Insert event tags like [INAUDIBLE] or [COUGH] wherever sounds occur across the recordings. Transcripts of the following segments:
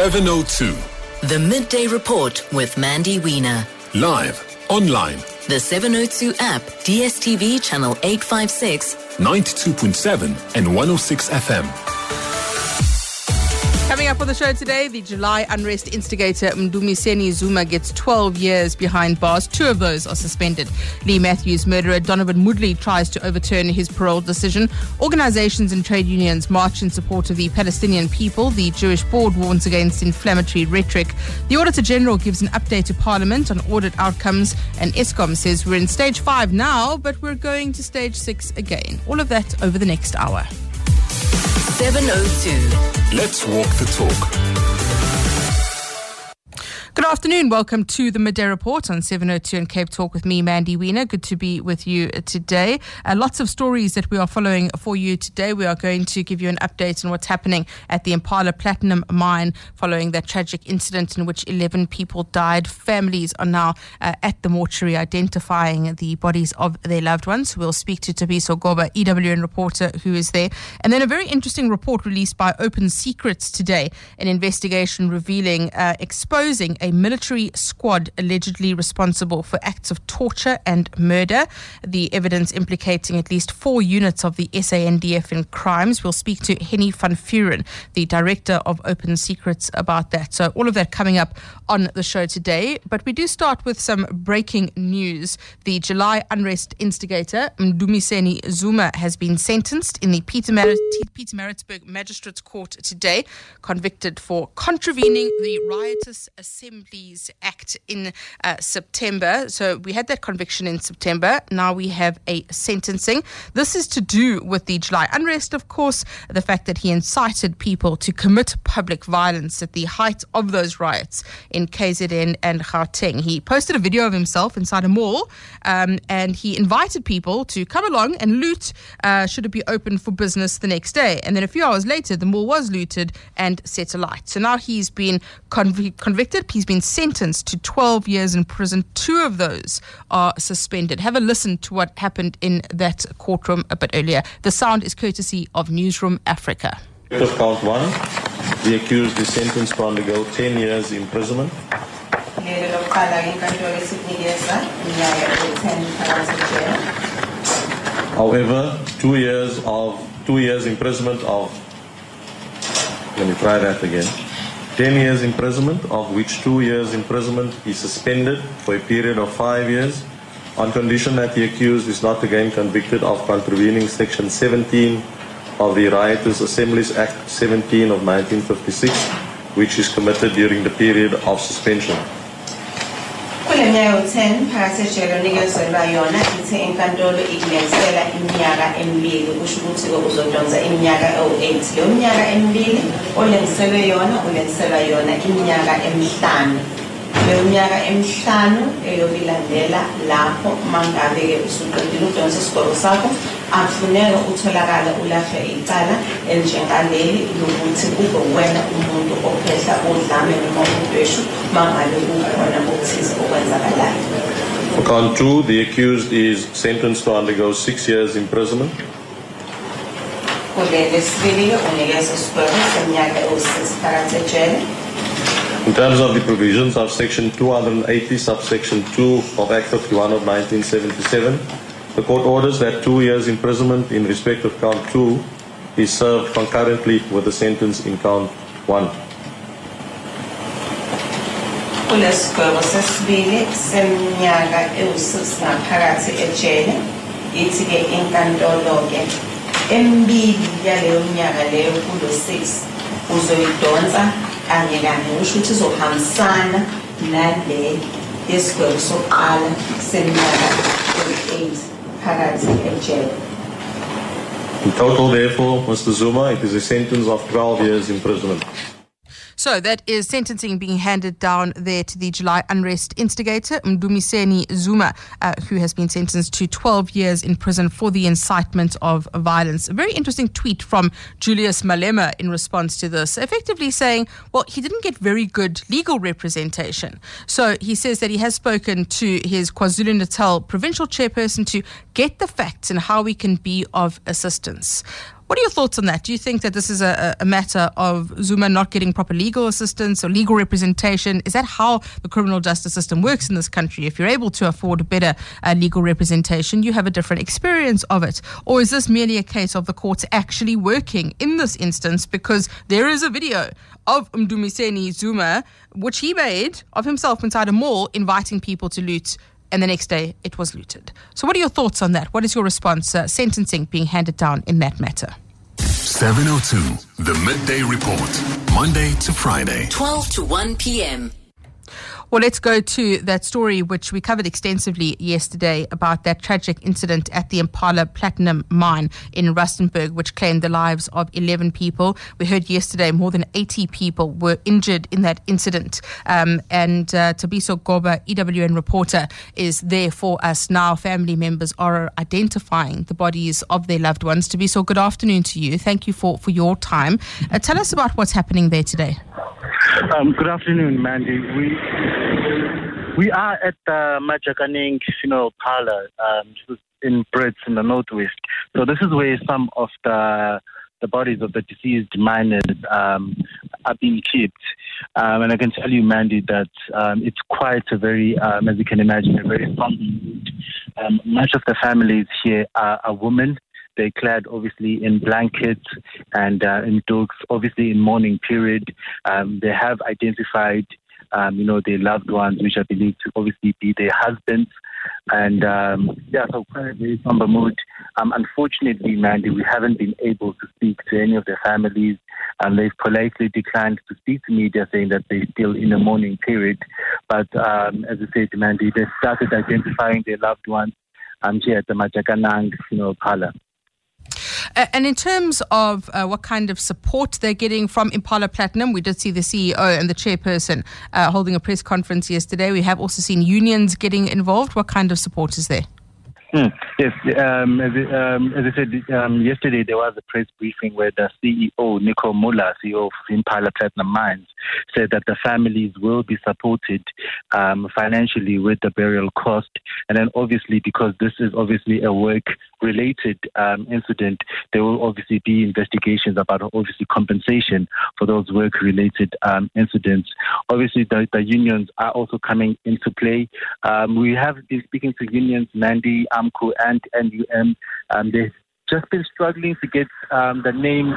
702. The Midday Report with Mandy Wiener. Live, online, The 702 app, DSTV channel 856, 92.7 and 106 FM. Coming up on the show today, the July unrest instigator Mdumiseni Zuma gets 12 years behind bars. Two of those are suspended. Leigh Matthews murderer Donovan Moodley tries to overturn his parole decision. Organizations and trade unions march in support of the Palestinian people. The Jewish board warns against inflammatory rhetoric. The Auditor General gives an update to Parliament on audit outcomes. And Eskom says we're in stage five now, but we're going to stage six again. All of that over the next hour. 702. Let's walk the talk. Good afternoon. Welcome to the Midday Report on 702 and Cape Talk with me, Mandy Wiener. Good to be with you today. Uh, lots of stories that we are following for you today. We are going to give you an update on what's happening at the Impala Platinum mine following that tragic incident in which 11 people died. Families are now uh, at the mortuary identifying the bodies of their loved ones. We'll speak to Thabiso Goba, EWN reporter who is there. And then a very interesting report released by Open Secrets today, an investigation revealing, uh, exposing a military squad allegedly responsible for acts of torture and murder. The evidence implicating at least four units of the SANDF in crimes. We'll speak to Hennie van Vuuren, the director of Open Secrets, about that. So, all of that coming up on the show today. But we do start with some breaking news. The July unrest instigator, Mdumiseni Zuma, has been sentenced in the Pietermaritzburg Magistrates Court today, convicted for contravening the riotous Assemblies Act in uh, September. So we had that conviction in September. Now we have a sentencing. This is to do with the July unrest, of course, the fact that he incited people to commit public violence at the height of those riots in KZN and Gauteng. He posted a video of himself inside a mall um, and he invited people to come along and loot uh, should it be open for business the next day. And then a few hours later, the mall was looted and set alight. So now he's been conv- convicted. He's been sentenced to 12 years in prison. Two of those are suspended. Have a listen to what happened in that courtroom a bit earlier. The sound is courtesy of Newsroom Africa. Of count one, the accused is sentenced to undergo 10 years imprisonment. lelo lokuqala inkantolo isinikeza iminyaka ewu-10 phakathi ejele However, two years of two years imprisonment of let me try that again. 10 years imprisonment, of which two years imprisonment is suspended for a period of five years, on condition that the accused is not again convicted of contravening Section 17 of the Riotous Assemblies Act 17 of 1956, which is committed during the period of suspension. Minyaka ewu-10 phakathi ejele onikezelwa yona ithe inkantolo ikulungisela iminyaka emibili kusho ukuthi-ke uzodonsa iminyaka ewu-8 leyo minyaka emibili olengiselwe yona ulengiselwa yona iminyaka emihlanu. Leyo minyaka emihlanu eyobilandela lapho uma ngabe-ke usuqedile ukudonsa isigwebo sakho akufuneka utholakala ulahle icala elinjengaleli lokuthi kube wena umuntu ophehla udlame noma udweshu uma ngabe kukhona okuthize okwenzakalayo count two, the accused is sentenced to undergo six years imprisonment. kule lesibili-ke unikeza isigwebo seminyaka ewu-6 phakathi ejele In terms of the provisions of Section 280, subsection 2 of Act 51 of 1977, the court orders that two years imprisonment in respect of count 2 is served concurrently with the sentence in count 1. kulesigwebo sesibili seminyaka ewu-6 ngaphakathi ejele ithi-ke inkantolo-ke emibili yaleyo minyaka leyo kulo-6 uzoyidonsa kanye kanye kusho ukuthi izohambisana nale yesigwebo sokuqala seminyaka ewu-8 In total, therefore, Mr. Zuma, it is a sentence of 12 years imprisonment. So that is sentencing being handed down there to the July unrest instigator, Mdumiseni Zuma, uh, who has been sentenced to 12 years in prison for the incitement of violence. A very interesting tweet from Julius Malema in response to this, effectively saying, well, he didn't get very good legal representation. So he says that he has spoken to his KwaZulu Natal provincial chairperson to get the facts and how we can be of assistance. What are your thoughts on that? Do you think that this is a, a matter of Zuma not getting proper legal assistance or legal representation? Is that how the criminal justice system works in this country? If you're able to afford better uh, legal representation, you have a different experience of it. Or is this merely a case of the courts actually working in this instance because there is a video of Mdumiseni Zuma, which he made of himself inside a mall, inviting people to loot. And the next day, it was looted. So, what are your thoughts on that? What is your response? Uh, sentencing being handed down in that matter. 702, the midday report. Monday to Friday. 12 to 1 p.m. Well, let's go to that story which we covered extensively yesterday about that tragic incident at the Impala Platinum mine in Rustenburg, which claimed the lives of 11 people. We heard yesterday more than 80 people were injured in that incident. Um, and uh, Thabiso Goba, EWN reporter, is there for us now. Family members are identifying the bodies of their loved ones. Thabiso, good afternoon to you. Thank you for, for your time. Uh, tell us about what's happening there today. Um, good afternoon, Mandy. We we are at the Majakaning Funeral Parlor um, in Brits in the northwest. So this is where some of the the bodies of the deceased miners um, are being kept. Um, and I can tell you, Mandy, that um, it's quite a very, um, as you can imagine, a very somber mood. Um, much of the families here are, are women they're clad obviously in blankets and uh, in doeks, obviously in mourning period. Um, they have identified, um, you know, their loved ones, which I believe to obviously be their husbands. And um, yeah, so quite a very somber mood. Um, unfortunately, Mandy, we haven't been able to speak to any of their families. And they've politely declined to speak to media, saying that they're still in a mourning period. But um, as I said, Mandy, they started identifying their loved ones um, here at the Majakanang Funeral Parlor. And in terms of uh, what kind of support they're getting from Impala Platinum, we did see the CEO and the chairperson uh, holding a press conference yesterday. We have also seen unions getting involved. What kind of support is there? Mm, yes, um, as, um, as, I said um, yesterday, there was a press briefing where the CEO, Nico Muller, CEO of Impala Platinum Mines, said that the families will be supported um, financially with the burial cost. And then, obviously, because this is obviously a work related um, incident, there will obviously be investigations about obviously compensation for those work related um, incidents. Obviously, the, the, unions are also coming into play. we have been speaking to unions, Mandy. AMCU and NUM. Um, they've just been struggling to get um, the name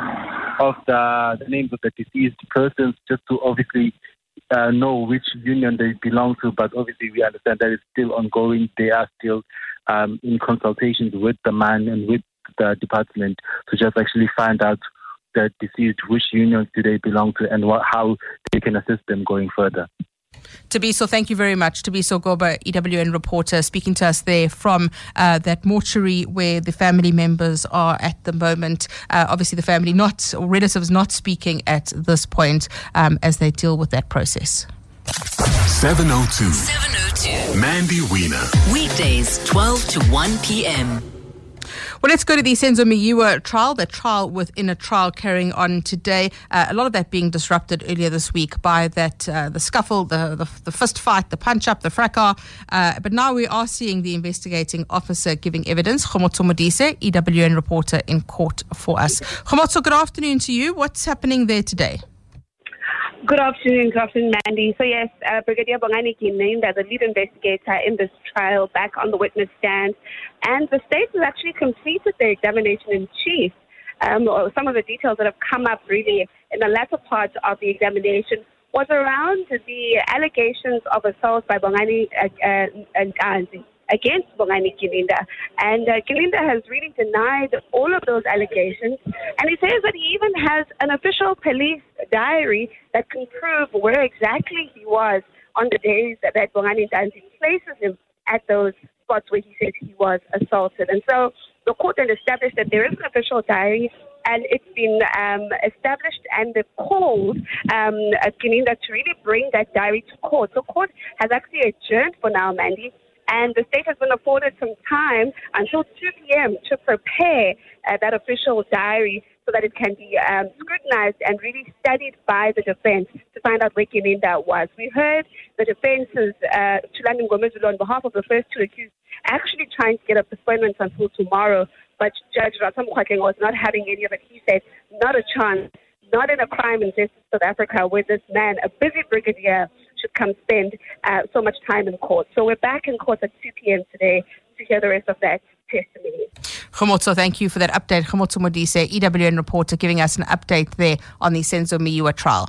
of the, the names of the deceased persons, just to obviously uh, know which union they belong to. But obviously, we understand that it's still ongoing. They are still um, in consultations with the man and with the department to just actually find out the deceased which unions do they belong to and what, how they can assist them going further. Thabiso, thank you very much. Thabiso Goba, EWN reporter, speaking to us there from uh, that mortuary where the family members are at the moment. Uh, obviously, the family not, or relatives not speaking at this point um, as they deal with that process. 702. 702. Mandy Wiener. Weekdays, 12 to 1 p.m. Well, let's go to the Senzo Meyiwa trial, the trial within a trial carrying on today. Uh, a lot of that being disrupted earlier this week by that uh, the scuffle, the, the, the fist fight, the punch up, the fracas. Uh, but now we are seeing the investigating officer giving evidence. Khomotso Modise, EWN reporter in court for us. Khomotso, good afternoon to you. What's happening there today? Good afternoon, afternoon, Mandy. So yes, uh, Brigadier Bongani Gininda as a lead investigator in this trial back on the witness stand. And the state has actually completed their examination in chief. Um, some of the details that have come up really in the latter part of the examination was around the allegations of assault by Bongani uh, uh, and Ganzi against Bongani Gininda. And uh, Gininda has really denied all of those allegations. And he says that he even has an official police diary that can prove where exactly he was on the days that, that Bongani Ntanzi places him at those spots where he says he was assaulted. And so the court then established that there is an official diary and it's been um, established and called um, Gininda to really bring that diary to court. So court has actually adjourned for now, Mandy, and the state has been afforded some time until 2 p.m. to prepare uh, that official diary so that it can be um, scrutinized and really studied by the defense to find out where Gininda was. We heard the defense's uh, Thulani Mngomezulu on behalf of the first two accused actually trying to get a postponement until tomorrow but Judge Ratam was not having any of it. He said, not a chance, not in a crime in justice South Africa where this man, a busy brigadier, should come spend uh, so much time in court. So we're back in court at 2 p.m. today to hear the rest of that testimony. Khomotso, thank you for that update. Khomotso Modise, EWN reporter, giving us an update there on the Senzo Meyiwa trial.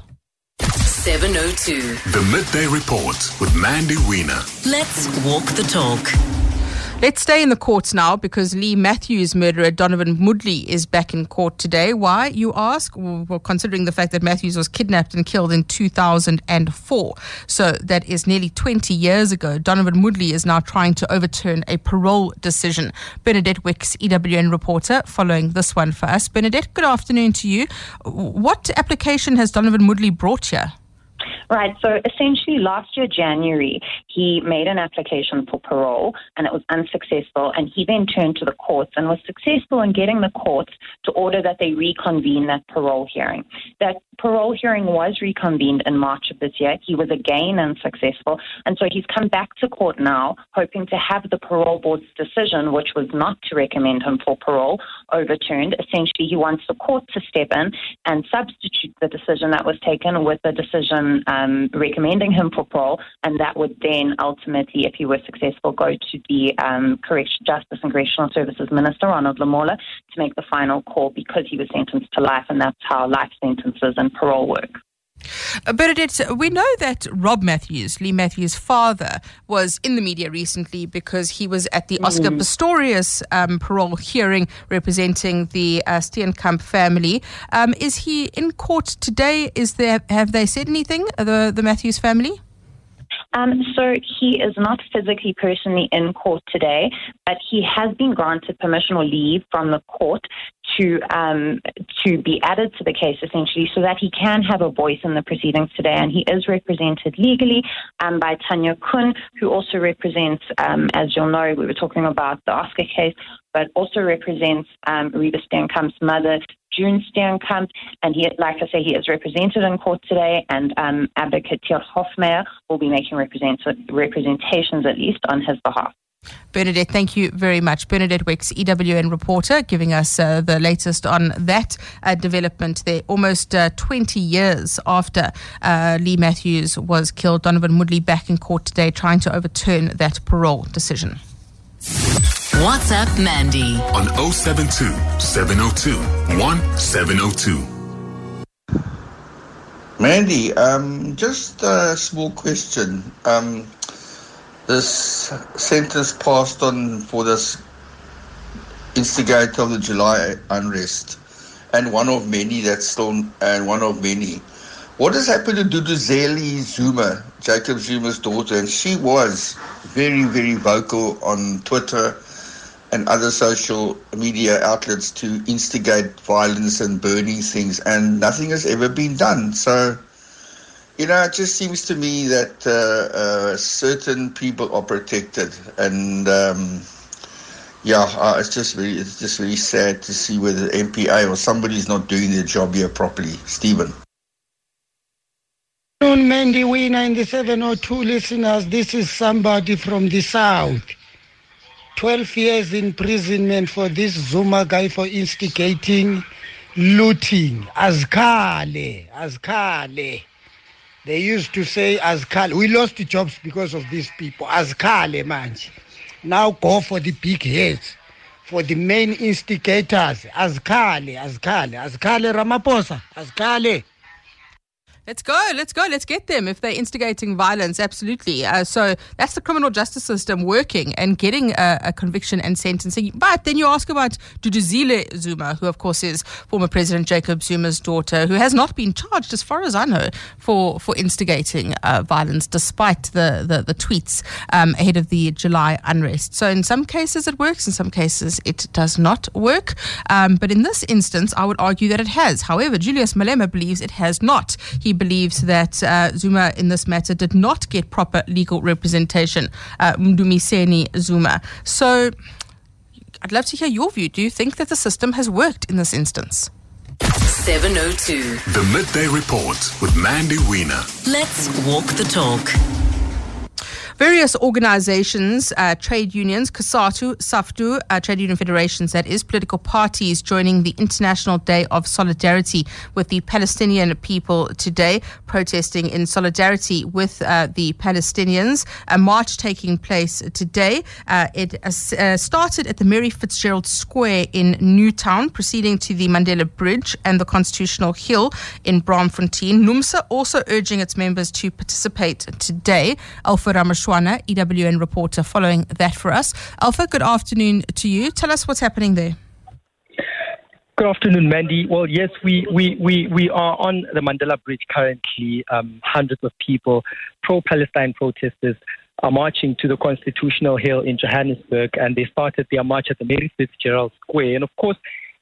702. The Midday Report with Mandy Wiener. Let's walk the talk. Let's stay in the courts now because Leigh Matthews murderer Donovan Moodley is back in court today. Why, you ask? Well, considering the fact that Matthews was kidnapped and killed in 2004. So that is nearly 20 years ago. Donovan Moodley is now trying to overturn a parole decision. Bernadette Wicks, EWN reporter, following this one for us. Bernadette, good afternoon to you. What application has Donovan Moodley brought here? Right. So essentially, last year, January, he made an application for parole and it was unsuccessful. And he then turned to the courts and was successful in getting the courts to order that they reconvene that parole hearing. That parole hearing was reconvened in March of this year. He was again unsuccessful. And so he's come back to court now, hoping to have the parole board's decision, which was not to recommend him for parole, overturned. Essentially, he wants the court to step in and substitute the decision that was taken with the decision um, recommending him for parole. And that would then ultimately, if he were successful, go to the um, Correctional Justice and Correctional Services Minister, Ronald Lamola, to make the final call because he was sentenced to life. And that's how life sentences and parole work. Bernadette, we know that Rob Matthews, Leigh Matthews' father, was in the media recently because he was at the Oscar mm. Pistorius um, parole hearing representing the uh, Steenkamp family. Um, is he in court today? Is there have they said anything? The the Matthews family? Um, so he is not physically personally in court today, but he has been granted permission or leave from the court to um, to be added to the case essentially, so that he can have a voice in the proceedings today. And he is represented legally um, by Tania Koen, who also represents, um, as you'll know, we were talking about the Oscar case, but also represents um, Reeva Steenkamp's mother, June Steenkamp, and he, like I say, he is represented in court today, and um, Advocate Theo Hofmeyr will be making represent- representations at least on his behalf. Bernadette, thank you very much. Bernadette Wicks, EWN reporter, giving us uh, the latest on that uh, development there. Almost uh, 20 years after uh, Leigh Matthews was killed, Donovan Moodley back in court today trying to overturn that parole decision. WhatsApp Mandy on 072 702 1702. Mandy, um, just a small question. Um, this sentence passed on for this instigator of the July unrest, and one of many that's still, and one of many. What has happened to Duduzile Zuma, Jacob Zuma's daughter? And she was very, very vocal on Twitter and other social media outlets to instigate violence and burning things, and nothing has ever been done. So, you know, it just seems to me that uh, uh, certain people are protected, and um, yeah, uh, it's just very, it's just very sad to see whether the NPA or somebody's not doing their job here properly. Stephen. Mandy Wiener in the 702 listeners. This is somebody from the south. 12 years imprisonment for this Zuma guy for instigating looting. Azkale, Azkale. They used to say Azkale. We lost jobs because of these people. Azkale, man. Now go for the big heads, for the main instigators. Azkale, Azkale, Azkale Ramaphosa, Azkale. Let's go. Let's go. Let's get them if they're instigating violence. Absolutely. Uh, so that's the criminal justice system working and getting a, a, conviction and sentencing. But then you ask about Duduzile Zuma, who of course is former President Jacob Zuma's daughter, who has not been charged, as far as I know, for for instigating uh, violence, despite the the, the tweets um, ahead of the July unrest. So in some cases it works, in some cases it does not work. Um, but in this instance, I would argue that it has. However, Julius Malema believes it has not. He believes that uh, Zuma in this matter did not get proper legal representation, uh, Mdumiseni Zuma. So I'd love to hear your view. Do you think that the system has worked in this instance? 702. The Midday Report with Mandy Wiener. Let's walk the talk. Various organizations, uh, trade unions, COSATU, SAFTU, uh, trade union federations, that is, political parties joining the International Day of Solidarity with the Palestinian people today, protesting in solidarity with uh, the Palestinians. A march taking place today. Uh, it uh, started at the Mary Fitzgerald Square in Newtown, proceeding to the Mandela Bridge and the Constitutional Hill in Braamfontein. NUMSA also urging its members to participate today. Alpha Ramashwana, EWN reporter, following that for us. Alpha, good afternoon to you. Tell us what's happening there. Good afternoon, Mandy. Well, yes, we, we, we, we are on the Mandela Bridge currently. Um, hundreds of people, pro Palestine protesters, are marching to the Constitutional Hill in Johannesburg, and they started their march at the Mary Fitzgerald Square. And of course,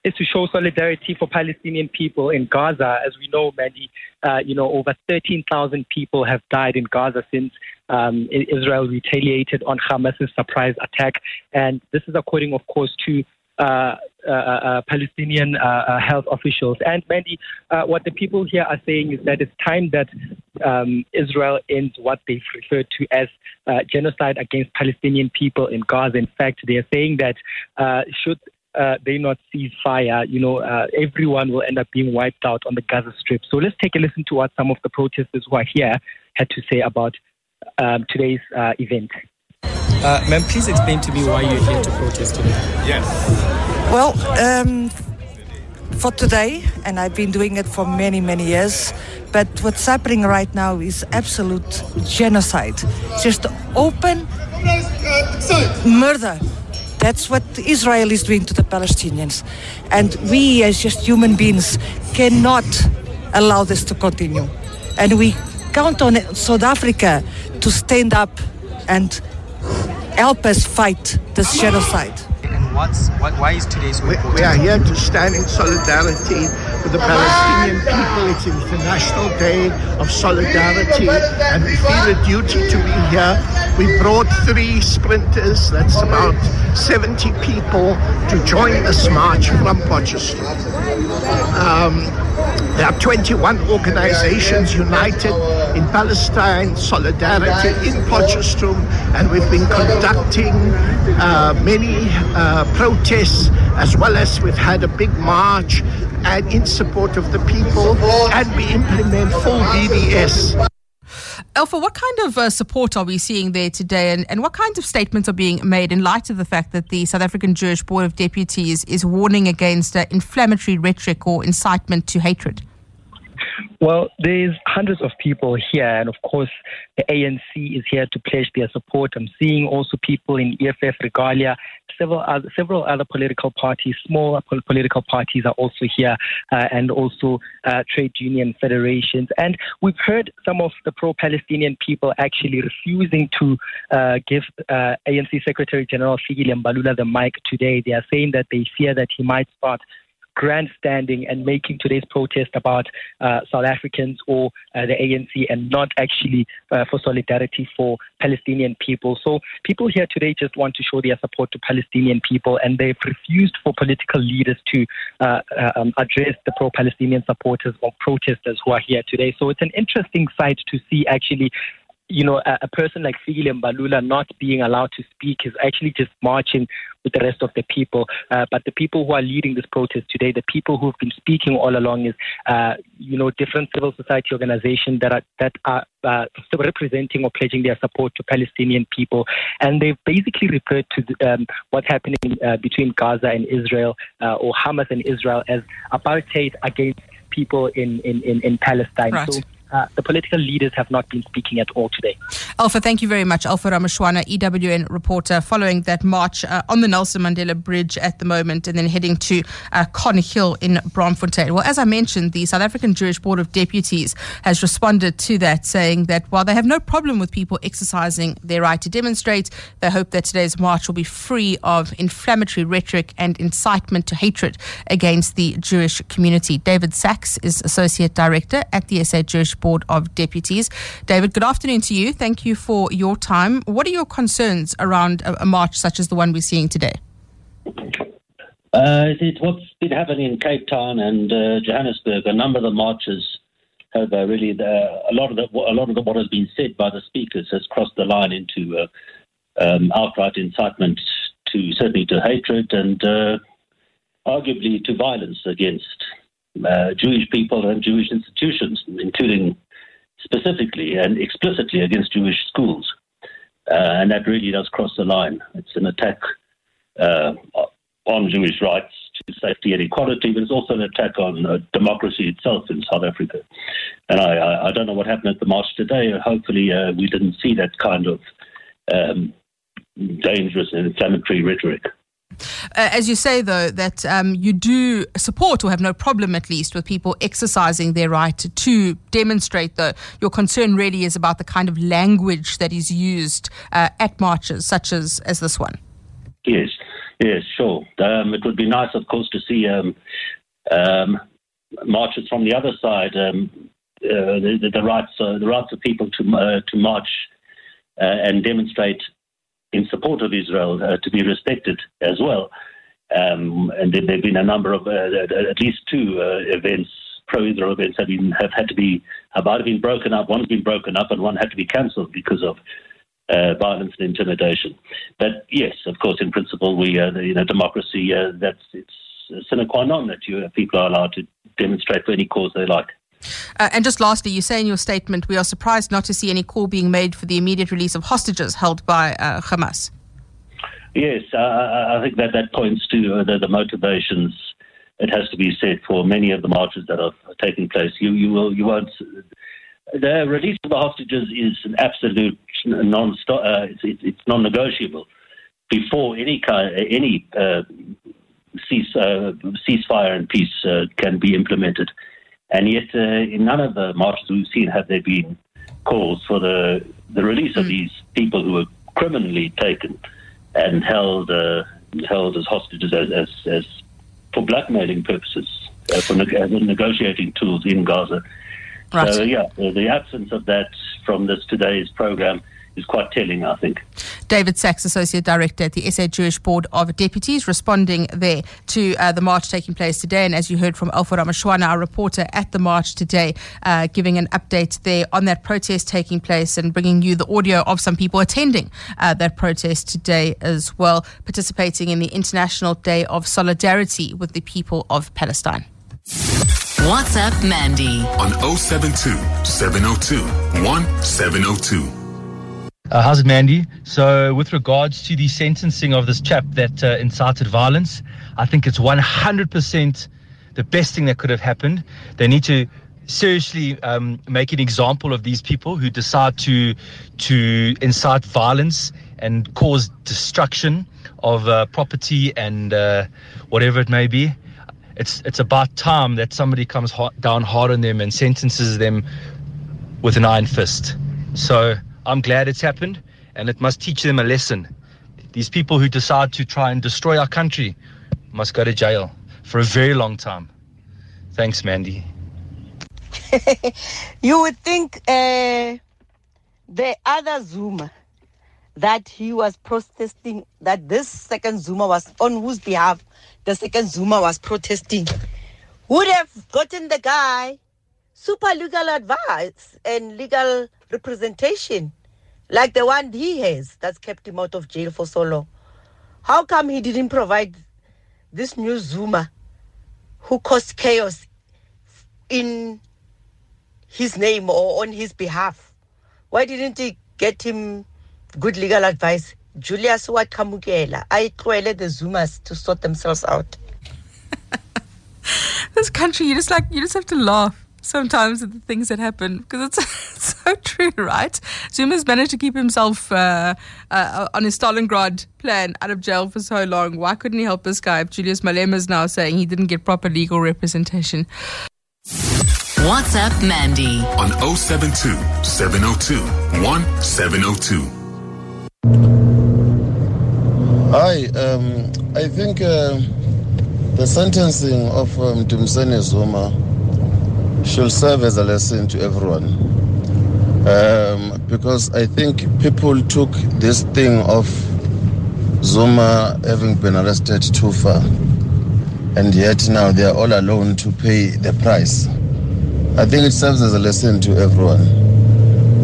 is to show solidarity for Palestinian people in Gaza. As we know, Mandy, uh, you know, over 13,000 people have died in Gaza since um, Israel retaliated on Hamas's surprise attack. And this is according, of course, to uh, uh, uh, Palestinian uh, uh, health officials. And Mandy, uh, what the people here are saying is that it's time that um, Israel ends what they've referred to as genocide against Palestinian people in Gaza. In fact, they are saying that should they not cease fire, you know, everyone will end up being wiped out on the Gaza Strip. So let's take a listen to what some of the protesters who are here had to say about um, today's uh, event. Uh, ma'am, please explain to me why you're here to protest today. Yes. Well, um, for today, and I've been doing it for many, many years. But what's happening right now is absolute genocide. Just open murder that's what Israel is doing to the Palestinians. And we, as just human beings, cannot allow this to continue. And we count on South Africa to stand up and help us fight this genocide what's what, why is today so important? We are here to stand in solidarity with the Palestinian people. It's International Day of Solidarity, and we feel a duty to be here. We brought three sprinters, that's about 70 people, to join this march from Potchefstroom. Um, there are 21 organizations united in Palestine, Solidarity in Potchefstroom, and we've been conducting uh, many uh, protests as well as we've had a big march and in support of the people, and we implement full BDS. Alpha, what kind of uh, support are we seeing there today, and, and what kinds of statements are being made in light of the fact that the South African Jewish Board of Deputies is warning against uh, inflammatory rhetoric or incitement to hatred? Well, there's hundreds of people here, and of course, the ANC is here to pledge their support. I'm seeing also people in EFF Regalia, several other, several other political parties, small political parties are also here, uh, and also uh, trade union federations. And we've heard some of the pro-Palestinian people actually refusing to uh, give uh, ANC Secretary General Fikile Mbalula the mic today. They are saying that they fear that he might start grandstanding and making today's protest about uh, South Africans or uh, the ANC and not actually uh, for solidarity for Palestinian people. So people here today just want to show their support to Palestinian people and they've refused for political leaders to uh, uh, um, address the pro-Palestinian supporters or protesters who are here today. So it's an interesting sight to see actually you know, a, a person like Fikile Mbalula not being allowed to speak is actually just marching with the rest of the people. Uh, but the people who are leading this protest today, the people who've been speaking all along, is uh, you know different civil society organizations that are that are uh, representing or pledging their support to Palestinian people, and they've basically referred to the, um, what's happening uh, between Gaza and Israel uh, or Hamas and Israel as apartheid against people in in in, in Palestine. Right. So uh, the political leaders have not been speaking at all today. Alpha, thank you very much. Alpha Ramashwana, EWN reporter, following that march uh, on the Nelson Mandela Bridge at the moment and then heading to uh, Hill in Braamfontein. Well, as I mentioned, the South African Jewish Board of Deputies has responded to that, saying that while they have no problem with people exercising their right to demonstrate, they hope that today's march will be free of inflammatory rhetoric and incitement to hatred against the Jewish community. David Saks is Associate Director at the SA Jewish Board of Deputies. David, good afternoon to you. Thank you for your time. What are your concerns around a, march such as the one we're seeing today? Uh, it's what's been happening in Cape Town and uh, Johannesburg. A number of the marches have uh, really the, a lot of the, a lot of the, what has been said by the speakers has crossed the line into uh, um, outright incitement to certainly to hatred and uh, arguably to violence against uh, Jewish people and Jewish institutions, including specifically and explicitly against Jewish schools. Uh, and that really does cross the line. It's an attack uh, on Jewish rights to safety and equality, but it's also an attack on uh, democracy itself in South Africa. And I, I, I, don't know what happened at the march today. Hopefully, uh, we didn't see that kind of um, dangerous and inflammatory rhetoric. Uh, as you say, though, that um, you do support or have no problem, at least, with people exercising their right to demonstrate, though, your concern really is about the kind of language that is used uh, at marches such as, as this one. Yes, yes, sure. Um, it would be nice, of course, to see um, um marches from the other side, um, uh, the, the, rights, uh, the rights of people to, uh, to march uh, and demonstrate in support of Israel uh, to be respected as well. Um, and there have been a number of, uh, at least two uh, events, pro-Israel events, have, been, have had to be, have been broken up, one's been broken up, and one had to be cancelled because of uh, violence and intimidation. But yes, of course, in principle, we, uh, you know, democracy, uh, that's it's sine qua non that you, people are allowed to demonstrate for any cause they like. Uh, and just lastly, you say in your statement, we are surprised not to see any call being made for the immediate release of hostages held by uh, Hamas. Yes, uh, I think that that points to uh, the, the, motivations. It has to be said for many of the marches that are taking place. You you will you won't. The release of the hostages is an absolute non uh, it's, it's non-negotiable before any kind any uh, cease ceasefire and peace can be implemented. And yet, uh, in none of the marches we've seen have there been calls for the, the release of hmm. these people who were criminally taken and held uh, held as hostages as, as, as for blackmailing purposes, uh, for as negotiating tools in Gaza. Right. So, yeah, the absence of that from this today's program is quite telling, I think. David Saks, Associate Director at the SA Jewish Board of Deputies, responding there to uh, the march taking place today. And as you heard from Alfa Ramashwana, our reporter at the march today, uh, giving an update there on that protest taking place and bringing you the audio of some people attending uh, that protest today as well, participating in the International Day of Solidarity with the people of Palestine. What's up, Mandy on 072 702 1702. Uh, how's it, Mandy? So, with regards to the sentencing of this chap that uh, incited violence, I think it's 100% the best thing that could have happened. They need to seriously um, make an example of these people who decide to to incite violence and cause destruction of uh, property and uh, whatever it may be. It's it's about time that somebody comes down hard on them and sentences them with an iron fist. So I'm glad it's happened, and it must teach them a lesson. These people who decide to try and destroy our country must go to jail for a very long time. Thanks, Mandy. [LAUGHS] you would think uh, the other Zuma that he was protesting, that this second Zuma was on whose behalf the second Zuma was protesting, would have gotten the guy super legal advice and legal representation like the one he has that's kept him out of jail for so long. How come he didn't provide this new Zuma who caused chaos in his name or on his behalf? Why didn't he get him good legal advice? Julius Wakamukela, I let the Zumas to sort themselves out. [LAUGHS] this country, you just like you just have to laugh sometimes at the things that happen because [LAUGHS] it's so true, right? Zuma's managed to keep himself uh, uh, on his Stalingrad plan out of jail for so long. Why couldn't he help this guy if Julius Malema is now saying he didn't get proper legal representation? What's up, Mandy on 072 702 1702. Hi, um, I think uh, the sentencing of um, Dumsene Zuma should serve as a lesson to everyone. Um, because I think people took this thing of Zuma having been arrested too far. And yet now they are all alone to pay the price. I think it serves as a lesson to everyone.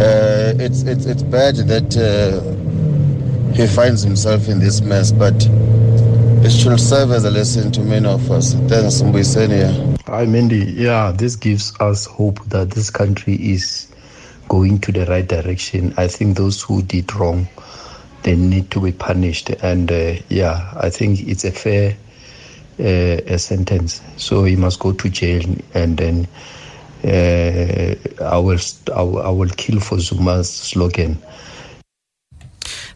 Uh, it's, it's, it's bad that uh, he finds himself in this mess, but it should serve as a lesson to many of us. Thanks, Mbuyiseni. Hi, Mandy. Yeah, this gives us hope that this country is going to the right direction. I think those who did wrong, they need to be punished. And uh, yeah, I think it's a fair uh, a sentence. So he must go to jail and then uh, I will I will, I will kill for Zuma's slogan.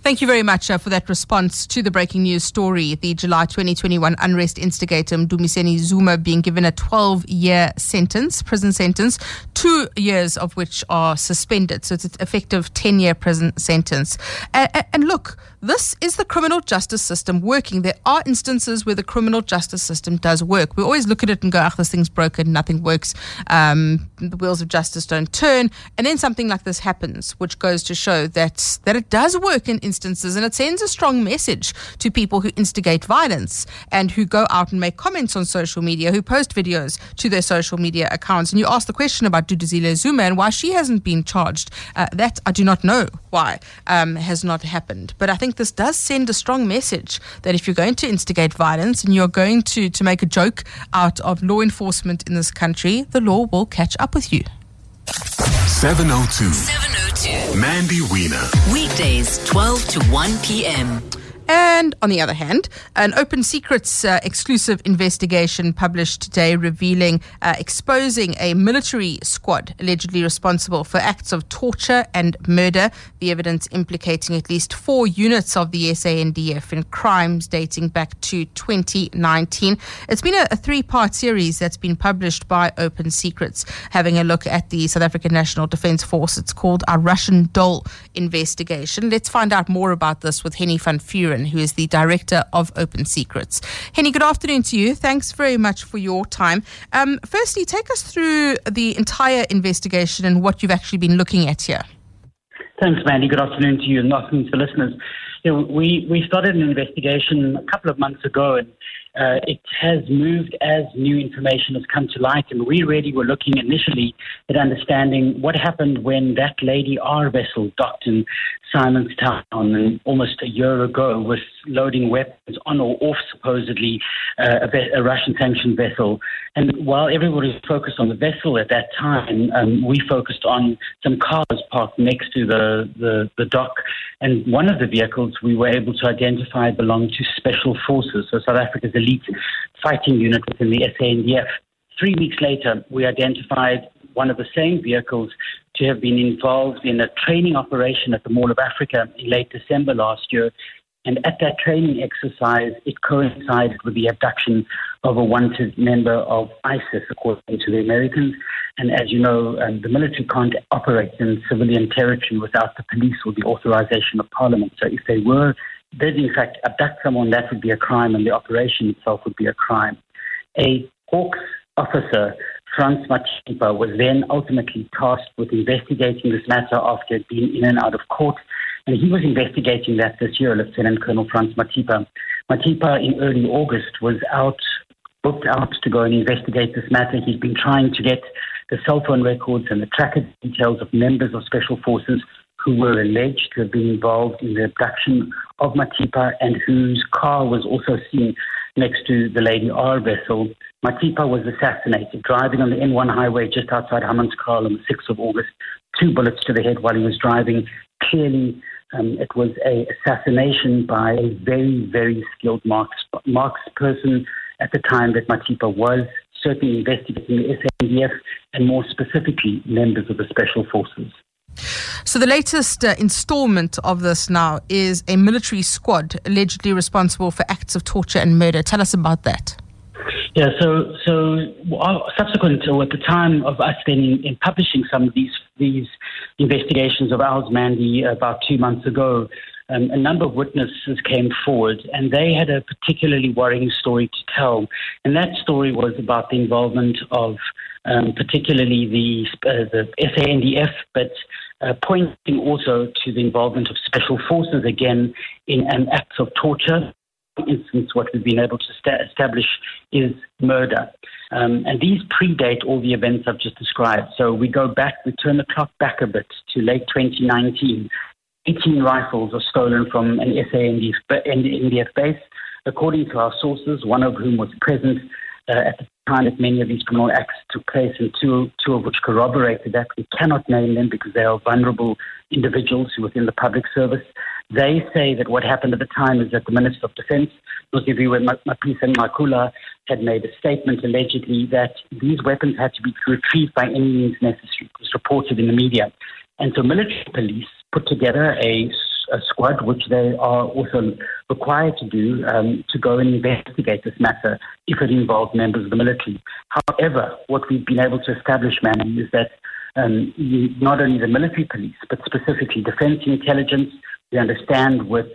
Thank you very much uh, for that response to the breaking news story. The July 2021 unrest instigator Mdumiseni Zuma being given a 12 year sentence, prison sentence, two years of which are suspended. So it's an effective 10 year prison sentence. Uh, and look, this is the criminal justice system working. There are instances where the criminal justice system does work. We always look at it and go, ah, this thing's broken, nothing works, um, the wheels of justice don't turn. And then something like this happens, which goes to show that, that it does work in instances and it sends a strong message to people who instigate violence and who go out and make comments on social media, who post videos to their social media accounts. And you ask the question about Duduzile Zuma and why she hasn't been charged. Uh, that I do not know why um, has not happened. But I think this does send a strong message that if you're going to instigate violence and you're going to, to make a joke out of law enforcement in this country, the law will catch up with you. 702. 702. Mandy Wiener. Weekdays, 12 to 1 p.m. And on the other hand, an Open Secrets uh, exclusive investigation published today revealing, uh, exposing a military squad allegedly responsible for acts of torture and murder. The evidence implicating at least four units of the SANDF in crimes dating back to 2019. It's been a, a three part series that's been published by Open Secrets, having a look at the South African National Defence Force. It's called a Russian Doll investigation. Let's find out more about this with Hennie van Who is the director of Open Secrets. Hennie, good afternoon to you. Thanks very much for your time. Um, firstly, take us through the entire investigation and what you've actually been looking at here. Thanks, Mandy. Good afternoon to you and afternoon to the listeners. You know, we, we started an investigation a couple of months ago, and uh, it has moved as new information has come to light. And we really were looking initially at understanding what happened when that Lady R vessel docked in Simonstown almost a year ago was loading weapons on or off supposedly uh, a, a, Russian sanctioned vessel. And while everybody was focused on the vessel at that time, um, we focused on some cars parked next to the, the, the dock. And one of the vehicles we were able to identify belonged to Special Forces, so South Africa's elite fighting unit within the SANDF. Three weeks later, we identified one of the same vehicles have been involved in a training operation at the Mall of Africa in late December last year. And at that training exercise, it coincided with the abduction of a wanted member of ISIS, according to the Americans. And as you know, um, the military can't operate in civilian territory without the police or the authorization of parliament. So if they were, did in fact abduct someone, that would be a crime, and the operation itself would be a crime. A Hawks officer Frans Mathipa was then ultimately tasked with investigating this matter after it in and out of court. And he was investigating that this year, Lieutenant Colonel Frans Mathipa. Mathipa, in early August, was out, booked out to go and investigate this matter. He'd been trying to get the cell phone records and the tracker details of members of special forces who were alleged to have been involved in the abduction of Mathipa and whose car was also seen next to the Lady R vessel. Mathipa was assassinated driving on the N1 highway just outside Hammond's Hammanskraal on the 6th of August. Two bullets to the head while he was driving. Clearly, um, it was a assassination by a very, very skilled marks, marks person at the time that Mathipa was certainly investigating the SANDF and more specifically members of the special forces. So, the latest uh, installment of this now is a military squad allegedly responsible for acts of torture and murder. Tell us about that. Yeah, so so subsequent to at the time of us then in, in, publishing some of these these investigations of ours, Mandy, about two months ago, um, a number of witnesses came forward, and they had a particularly worrying story to tell, and that story was about the involvement of um, particularly the uh, the SANDF, but uh, pointing also to the involvement of special forces again in um, acts of torture instance, what we've been able to sta- establish is murder. Um, and these predate all the events I've just described. So we go back, we turn the clock back a bit to late 2019. 18 rifles are stolen from an SANDF base. According to our sources, one of whom was present uh, at the time that many of these criminal acts took place, and two, two of which corroborated that. We cannot name them because they are vulnerable individuals within the public service. They say that what happened at the time is that the Minister of Defense, Nosiviwe Mapisa Nqakula, had made a statement allegedly that these weapons had to be retrieved by any means necessary. It was reported in the media. And so military police put together a, a squad, which they are also required to do, um, to go and investigate this matter if it involved members of the military. However, what we've been able to establish, Manny, is that um, not only the military police, but specifically defense intelligence, we understand with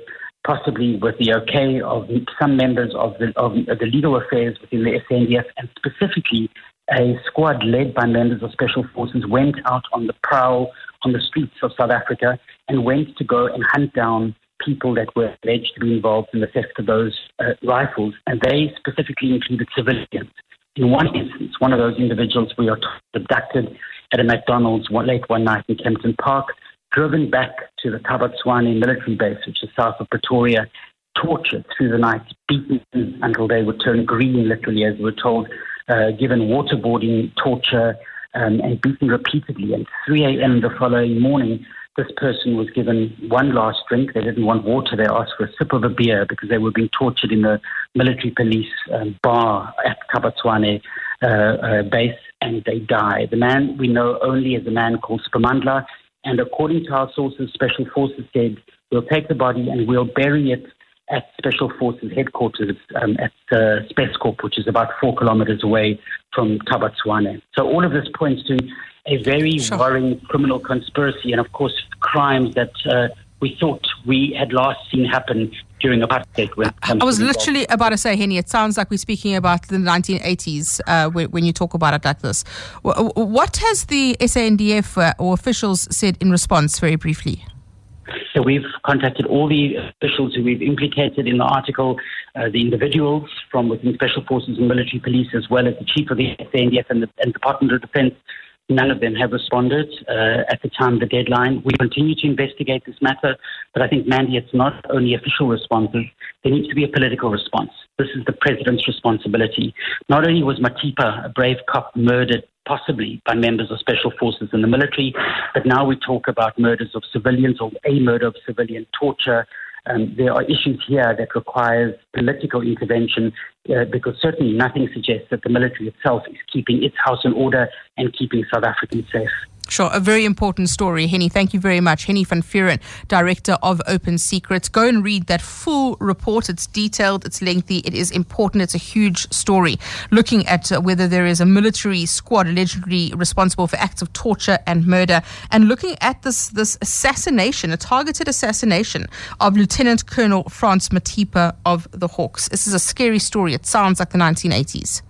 possibly with the okay of some members of the, of the legal affairs within the SANDF and specifically a squad led by members of special forces went out on the prowl on the streets of South Africa and went to go and hunt down people that were alleged to be involved in the theft of those uh, rifles, and they specifically included civilians. In one instance, one of those individuals we are abducted at a McDonald's late one night in Kempton Park, driven back to the Thaba Tshwane military base, which is south of Pretoria, tortured through the night, beaten until they would turn green, literally, as we were told, uh, given waterboarding, torture, um, and beaten repeatedly. And 3 a.m. the following morning, this person was given one last drink. They didn't want water. They asked for a sip of a beer because they were being tortured in the military police um, bar at Thaba Tshwane uh, uh, base, and they died. The man we know only as a man called Spamandla, and according to our sources, Special Forces said, we'll take the body and we'll bury it at Special Forces headquarters um, at uh, Speskop, which is about four kilometers away from Thaba Tshwane. So all of this points to a very sure. worrying criminal conspiracy and, of course, crimes that uh, we thought we had last seen happen during apartheid. When I was literally about to say, Hennie, it sounds like we're speaking about the 1980s uh, when, when, you talk about it like this. What has the SANDF uh, or officials said in response, very briefly? So we've contacted all the officials who we've implicated in the article, uh, the individuals from within Special Forces and Military Police, as well as the Chief of the SANDF and the and Department of Defense. None of them have responded uh, at the time of the deadline. We continue to investigate this matter, but I think, Mandy, it's not only official responses. There needs to be a political response. This is the president's responsibility. Not only was Mathipa, a brave cop, murdered possibly by members of special forces in the military. But now we talk about murders of civilians or a murder of civilian torture. Um, there are issues here that requires political intervention uh, because certainly nothing suggests that the military itself is keeping its house in order and keeping South Africans safe. Sure, a very important story. Hennie, thank you very much. Hennie van Vuuren, Director of Open Secrets. Go and read that full report. It's detailed, it's lengthy, it is important, it's a huge story. Looking at uh, whether there is a military squad allegedly responsible for acts of torture and murder, and looking at this, this assassination, a targeted assassination of Lieutenant Colonel Frans Mathipa of the Hawks. This is a scary story. It sounds like the 1980s.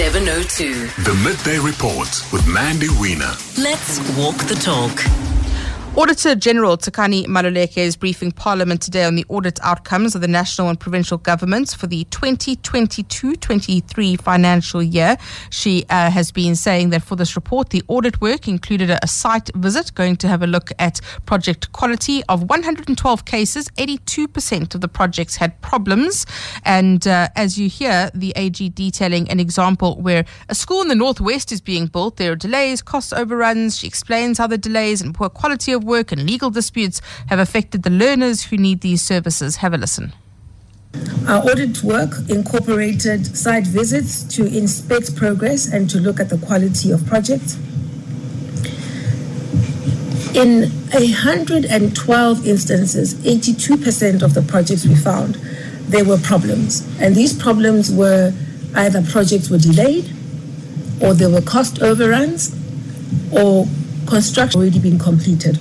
702. The Midday Report with Mandy Wiener. Let's walk the talk. Auditor General Tsakani Maluleke is briefing Parliament today on the audit outcomes of the national and provincial governments for the 2022-23 financial year. She uh, has been saying that for this report, the audit work included a, a, site visit going to have a look at project quality. Of 112 cases, 82% of the projects had problems. And uh, as you hear, the AG detailing an example where a school in the northwest is being built. There are delays, cost overruns. She explains how the delays and poor quality of work and legal disputes have affected the learners who need these services. Have a listen. Our audit work incorporated site visits to inspect progress and to look at the quality of projects. In 112 instances, 82% of the projects we found, there were problems. And these problems were either projects were delayed, or there were cost overruns, or construction already been completed.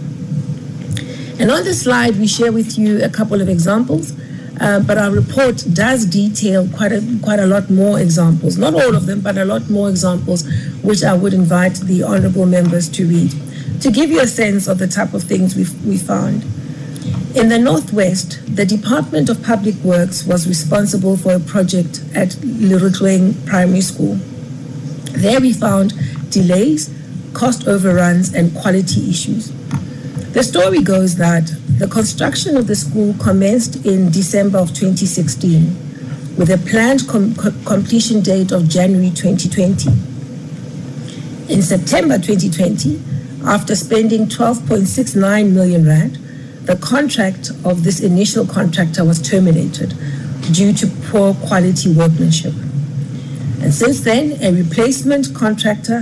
And on this slide, we share with you a couple of examples, uh, but our report does detail quite a, quite a lot more examples. Not all of them, but a lot more examples, which I would invite the honourable members to read. To give you a sense of the type of things we we found. In the Northwest, the Department of Public Works was responsible for a project at Little Lirutweng Primary School. There we found delays, cost overruns, and quality issues. The story goes that the construction of the school commenced in December of 2016 with a planned com- completion date of January 2020. In September 2020, after spending 12.69 million rand, the contract of this initial contractor was terminated due to poor quality workmanship. And since then, a replacement contractor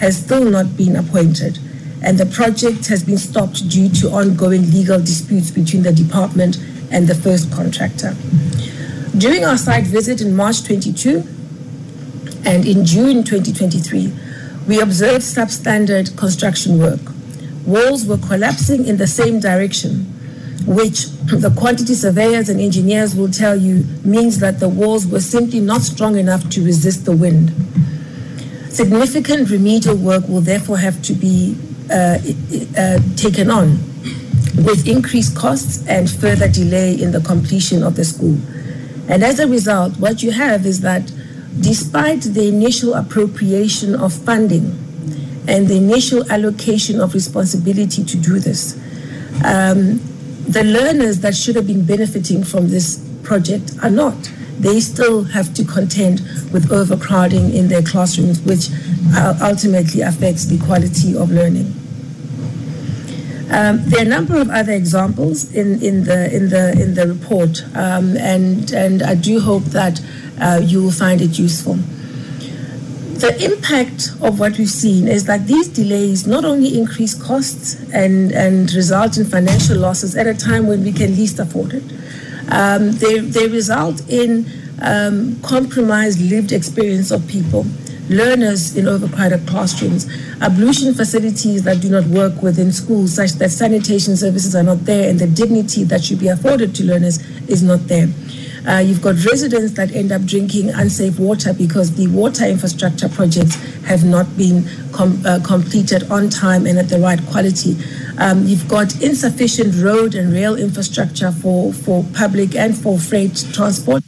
has still not been appointed, and the project has been stopped due to ongoing legal disputes between the department and the first contractor. During our site visit in March 22 and in June 2023, we observed substandard construction work walls were collapsing in the same direction, which the quantity surveyors and engineers will tell you means that the walls were simply not strong enough to resist the wind. Significant remedial work will therefore have to be uh, uh, taken on with increased costs and further delay in the completion of the school. And as a result, what you have is that despite the initial appropriation of funding and the initial allocation of responsibility to do this. Um, the learners that should have been benefiting from this project are not. They still have to contend with overcrowding in their classrooms, which uh, ultimately affects the quality of learning. Um, there are a number of other examples in, in the in the in the report, um, and and I do hope that uh, you will find it useful the impact of what we've seen is that these delays not only increase costs and, and result in financial losses at a time when we can least afford it, um, they, they result in um, compromised lived experience of people, learners in overcrowded classrooms, ablution facilities that do not work within schools, such that sanitation services are not there and the dignity that should be afforded to learners is not there. Uh, you've got residents that end up drinking unsafe water because the water infrastructure projects have not been com- uh, completed on time and at the right quality. Um, you've got insufficient road and rail infrastructure for, for public and for freight transport.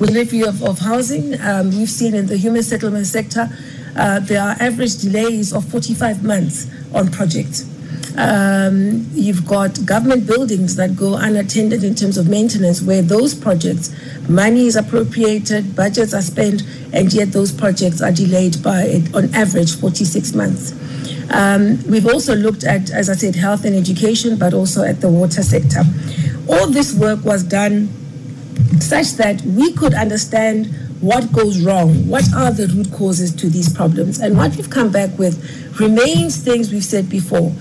With review of, of housing, um, we've seen in the human settlement sector, uh, there are average delays of 45 months on projects. Um, you've got government buildings that go unattended in terms of maintenance, where those projects, money is appropriated, budgets are spent, and yet those projects are delayed by, on average, 46 months. Um, we've also looked at, as I said, health and education, but also at the water sector. All this work was done such that we could understand what goes wrong, what are the root causes to these problems, and what we've come back with remains things we've said before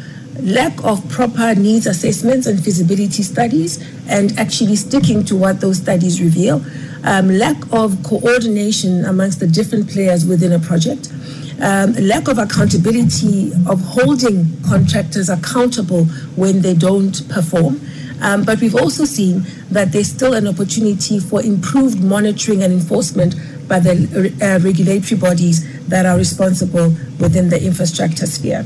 lack of proper needs assessments and feasibility studies, and actually sticking to what those studies reveal, um, lack of coordination amongst the different players within a project. Um, lack of accountability of holding contractors accountable when they don't perform. Um, but we've also seen that there's still an opportunity for improved monitoring and enforcement by the uh, regulatory bodies that are responsible within the infrastructure sphere.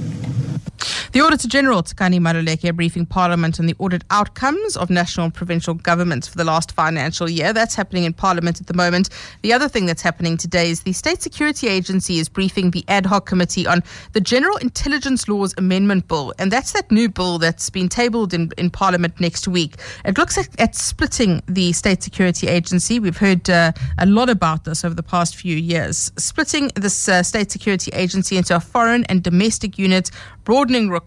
The Auditor General, Tsakani Maluleke, briefing Parliament on the audit outcomes of national and provincial governments for the last financial year. That's happening in Parliament at the moment. The other thing that's happening today is the State Security Agency is briefing the ad hoc committee on the General Intelligence Laws Amendment Bill. And that's that new bill that's been tabled in, in Parliament next week. It looks at, at splitting the State Security Agency. We've heard uh, a lot about this over the past few years. Splitting this uh, State Security Agency into a foreign and domestic unit broadening requirements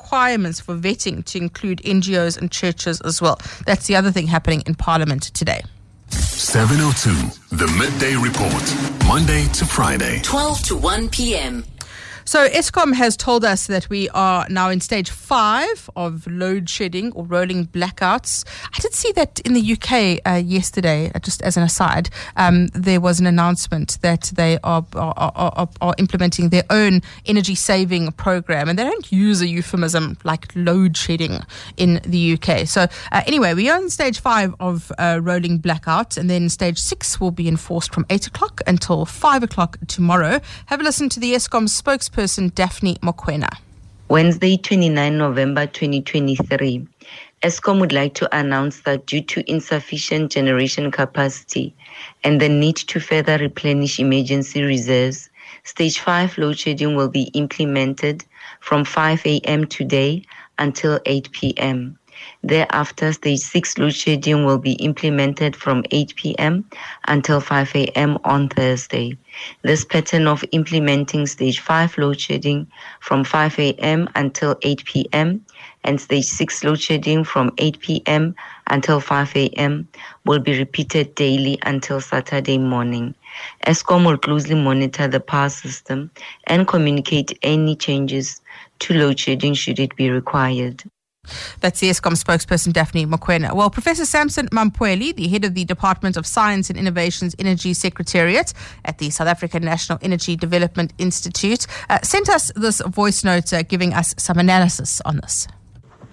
for vetting to include NGOs and churches as well. That's the other thing happening in Parliament today. 702, the midday report, Monday to Friday, 12 to 1 p.m. So Eskom has told us that we are now in stage five of load shedding or rolling blackouts. I did see that in the UK uh, yesterday, uh, just as an aside, um, there was an announcement that they are are, are, are, implementing their own energy saving program, and they don't use a euphemism like load shedding in the UK. So uh, anyway, we are in stage five of uh, rolling blackouts, and then stage six will be enforced from eight o'clock until five o'clock tomorrow. Have a listen to the Eskom spokesperson spokesperson Daphne Mokoena. Wednesday, 29 November 2023. Eskom would like to announce that due to insufficient generation capacity and the need to further replenish emergency reserves, Stage 5 load shedding will be implemented from 5 a.m. today until 8 p.m. Thereafter, stage 6 load shedding will be implemented from 8 p.m. until 5 a.m. on Thursday. This pattern of implementing stage 5 load shedding from 5 a.m. until 8 p.m. and stage 6 load shedding from 8 p.m. until 5 a.m. will be repeated daily until Saturday morning. Eskom will closely monitor the power system and communicate any changes to load shedding should it be required. That's Eskom spokesperson Daphne Mokoena. Well, Professor Samson Mamphweli, the head of the Department of Science and Innovation's Energy Secretariat at the South African National Energy Development Institute, uh, sent us this voice note uh, giving us some analysis on this.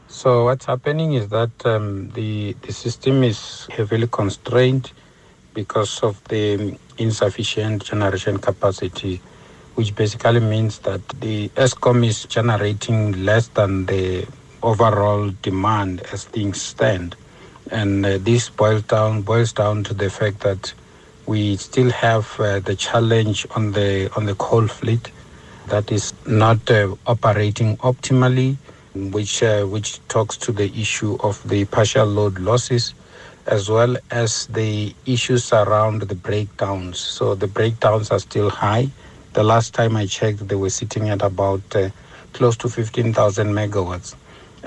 So, what's happening is that um, the, the system is heavily constrained because of the insufficient generation capacity which basically means that the Eskom is generating less than the overall demand as things stand. And uh, this boils down boils down to the fact that we still have uh, the challenge on the on the coal fleet that is not uh, operating optimally, which uh, which talks to the issue of the partial load losses, as well as the issues around the breakdowns. So the breakdowns are still high. The last time I checked, they were sitting at about uh, close to 15,000 megawatts.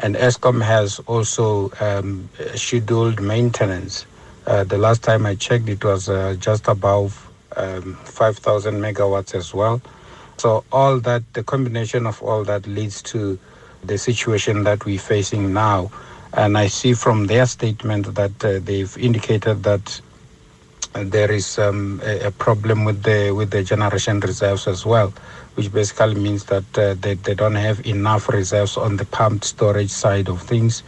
And Eskom has also um, scheduled maintenance. Uh, the last time I checked, it was uh, just above um, 5,000 megawatts as well. So, all that, the combination of all that leads to the situation that we're facing now. And I see from their statement that uh, they've indicated that there is um, a, a, problem with the with the generation reserves as well which basically means that uh, they, they don't have enough reserves on the pumped storage side of things.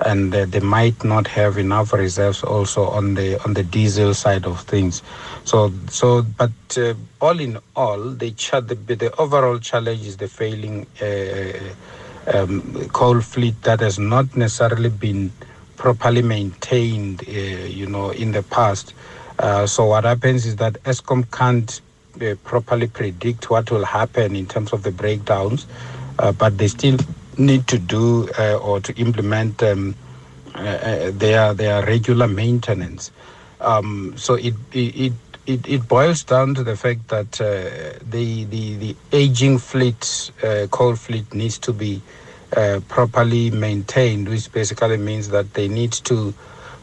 And uh, they might not have enough reserves also on the on the diesel side of things. So so but uh, all in all the, the the overall challenge is the failing uh, um, coal fleet that has not necessarily been properly maintained uh, you know in the past uh, so what happens is that Eskom can't uh, properly predict what will happen in terms of the breakdowns, uh, but they still need to do uh, or to implement um, uh, their their regular maintenance. Um, so it, it it, it boils down to the fact that the, the the aging fleet, coal fleet, needs to be properly maintained, which basically means that they need to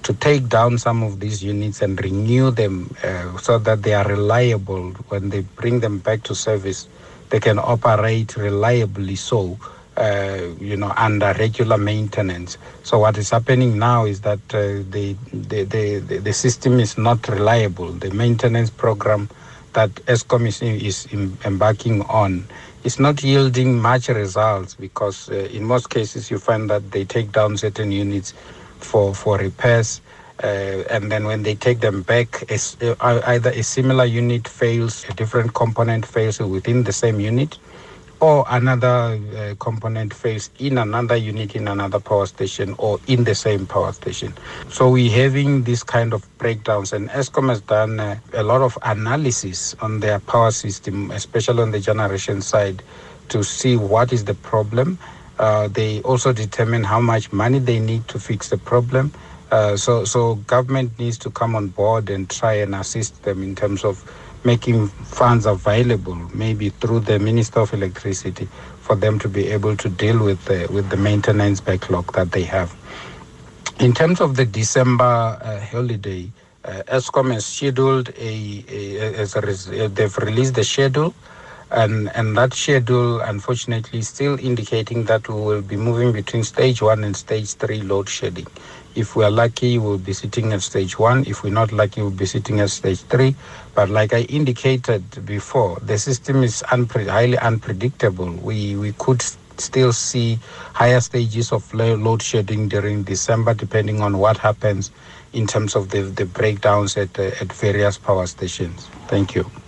to take down some of these units and renew them uh, so that they are reliable. When they bring them back to service they can operate reliably so uh, you know under regular maintenance. So what is happening now is that uh, the, the, the, the system is not reliable. The maintenance program that Eskom is, is embarking on is not yielding much results because uh, in most cases you find that they take down certain units for, for repairs. Uh, and then when they take them back, uh, either a similar unit fails, a different component fails within the same unit, or another uh, component fails in another unit in another power station or in the same power station. So we're having this kind of breakdowns, and Eskom has done uh, a lot of analysis on their power system, especially on the generation side, to see what is the problem uh, they also determine how much money they need to fix the problem. Uh, so, so government needs to come on board and try and assist them in terms of making funds available, maybe through the Minister of Electricity, for them to be able to deal with the, with the maintenance backlog that they have. In terms of the December uh, holiday, uh, Eskom has scheduled a, a, as a, they've released the schedule and and that schedule unfortunately is still indicating that we will be moving between stage one and stage three load shedding. If we are lucky we'll be sitting at stage one. If we're not lucky we'll be sitting at stage three. But like i indicated before the system is unpre- highly unpredictable. We we could still see higher stages of load shedding during december depending on what happens in terms of the, the breakdowns at, uh, at various power stations. Thank you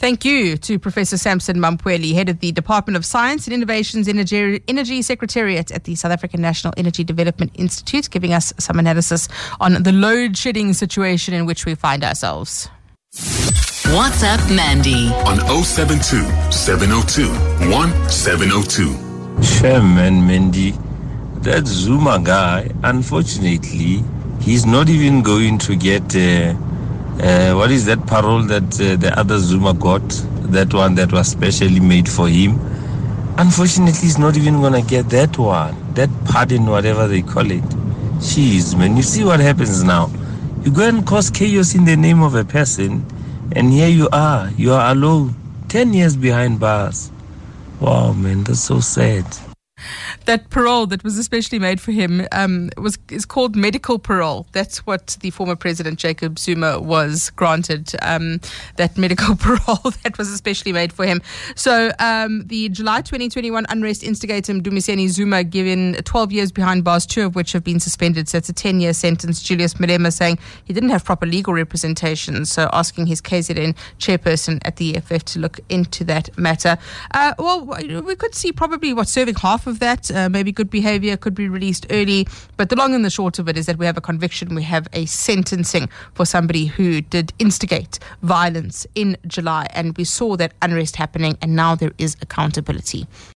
Thank you to Professor Samson Mamphweli, head of the Department of Science and Innovations Energy, Energy Secretariat at the South African National Energy Development Institute, giving us some analysis on the load shedding situation in which we find ourselves. What's up, Mandy. on 072 702 1702. Shem and Mendy, that Zuma guy, unfortunately, he's not even going to get uh, uh, what is that parole that uh, the other Zuma got? That one that was specially made for him. Unfortunately, he's not even going to get that one, that pardon, whatever they call it. Jeez, man, you see what happens now. You go and cause chaos in the name of a person, and here you are, you are alone, 10 years behind bars. Wow, man, that's so sad. [LAUGHS] That parole that was especially made for him um, was is called medical parole. That's what the former president Jacob Zuma was granted. Um, that medical [LAUGHS] parole that was especially made for him. So um, the July 2021 unrest instigator Dumiseni Zuma given 12 years behind bars, two of which have been suspended. So it's a 10 year sentence. Julius Malema saying he didn't have proper legal representation. So asking his KZN chairperson at the EFF to look into that matter. Uh, well, we could see probably what serving half of that, uh, maybe good behavior could be released early. But the long and the short of it is that we have a conviction, we have a sentencing for somebody who did instigate violence in July. And we saw that unrest happening, and now there is accountability.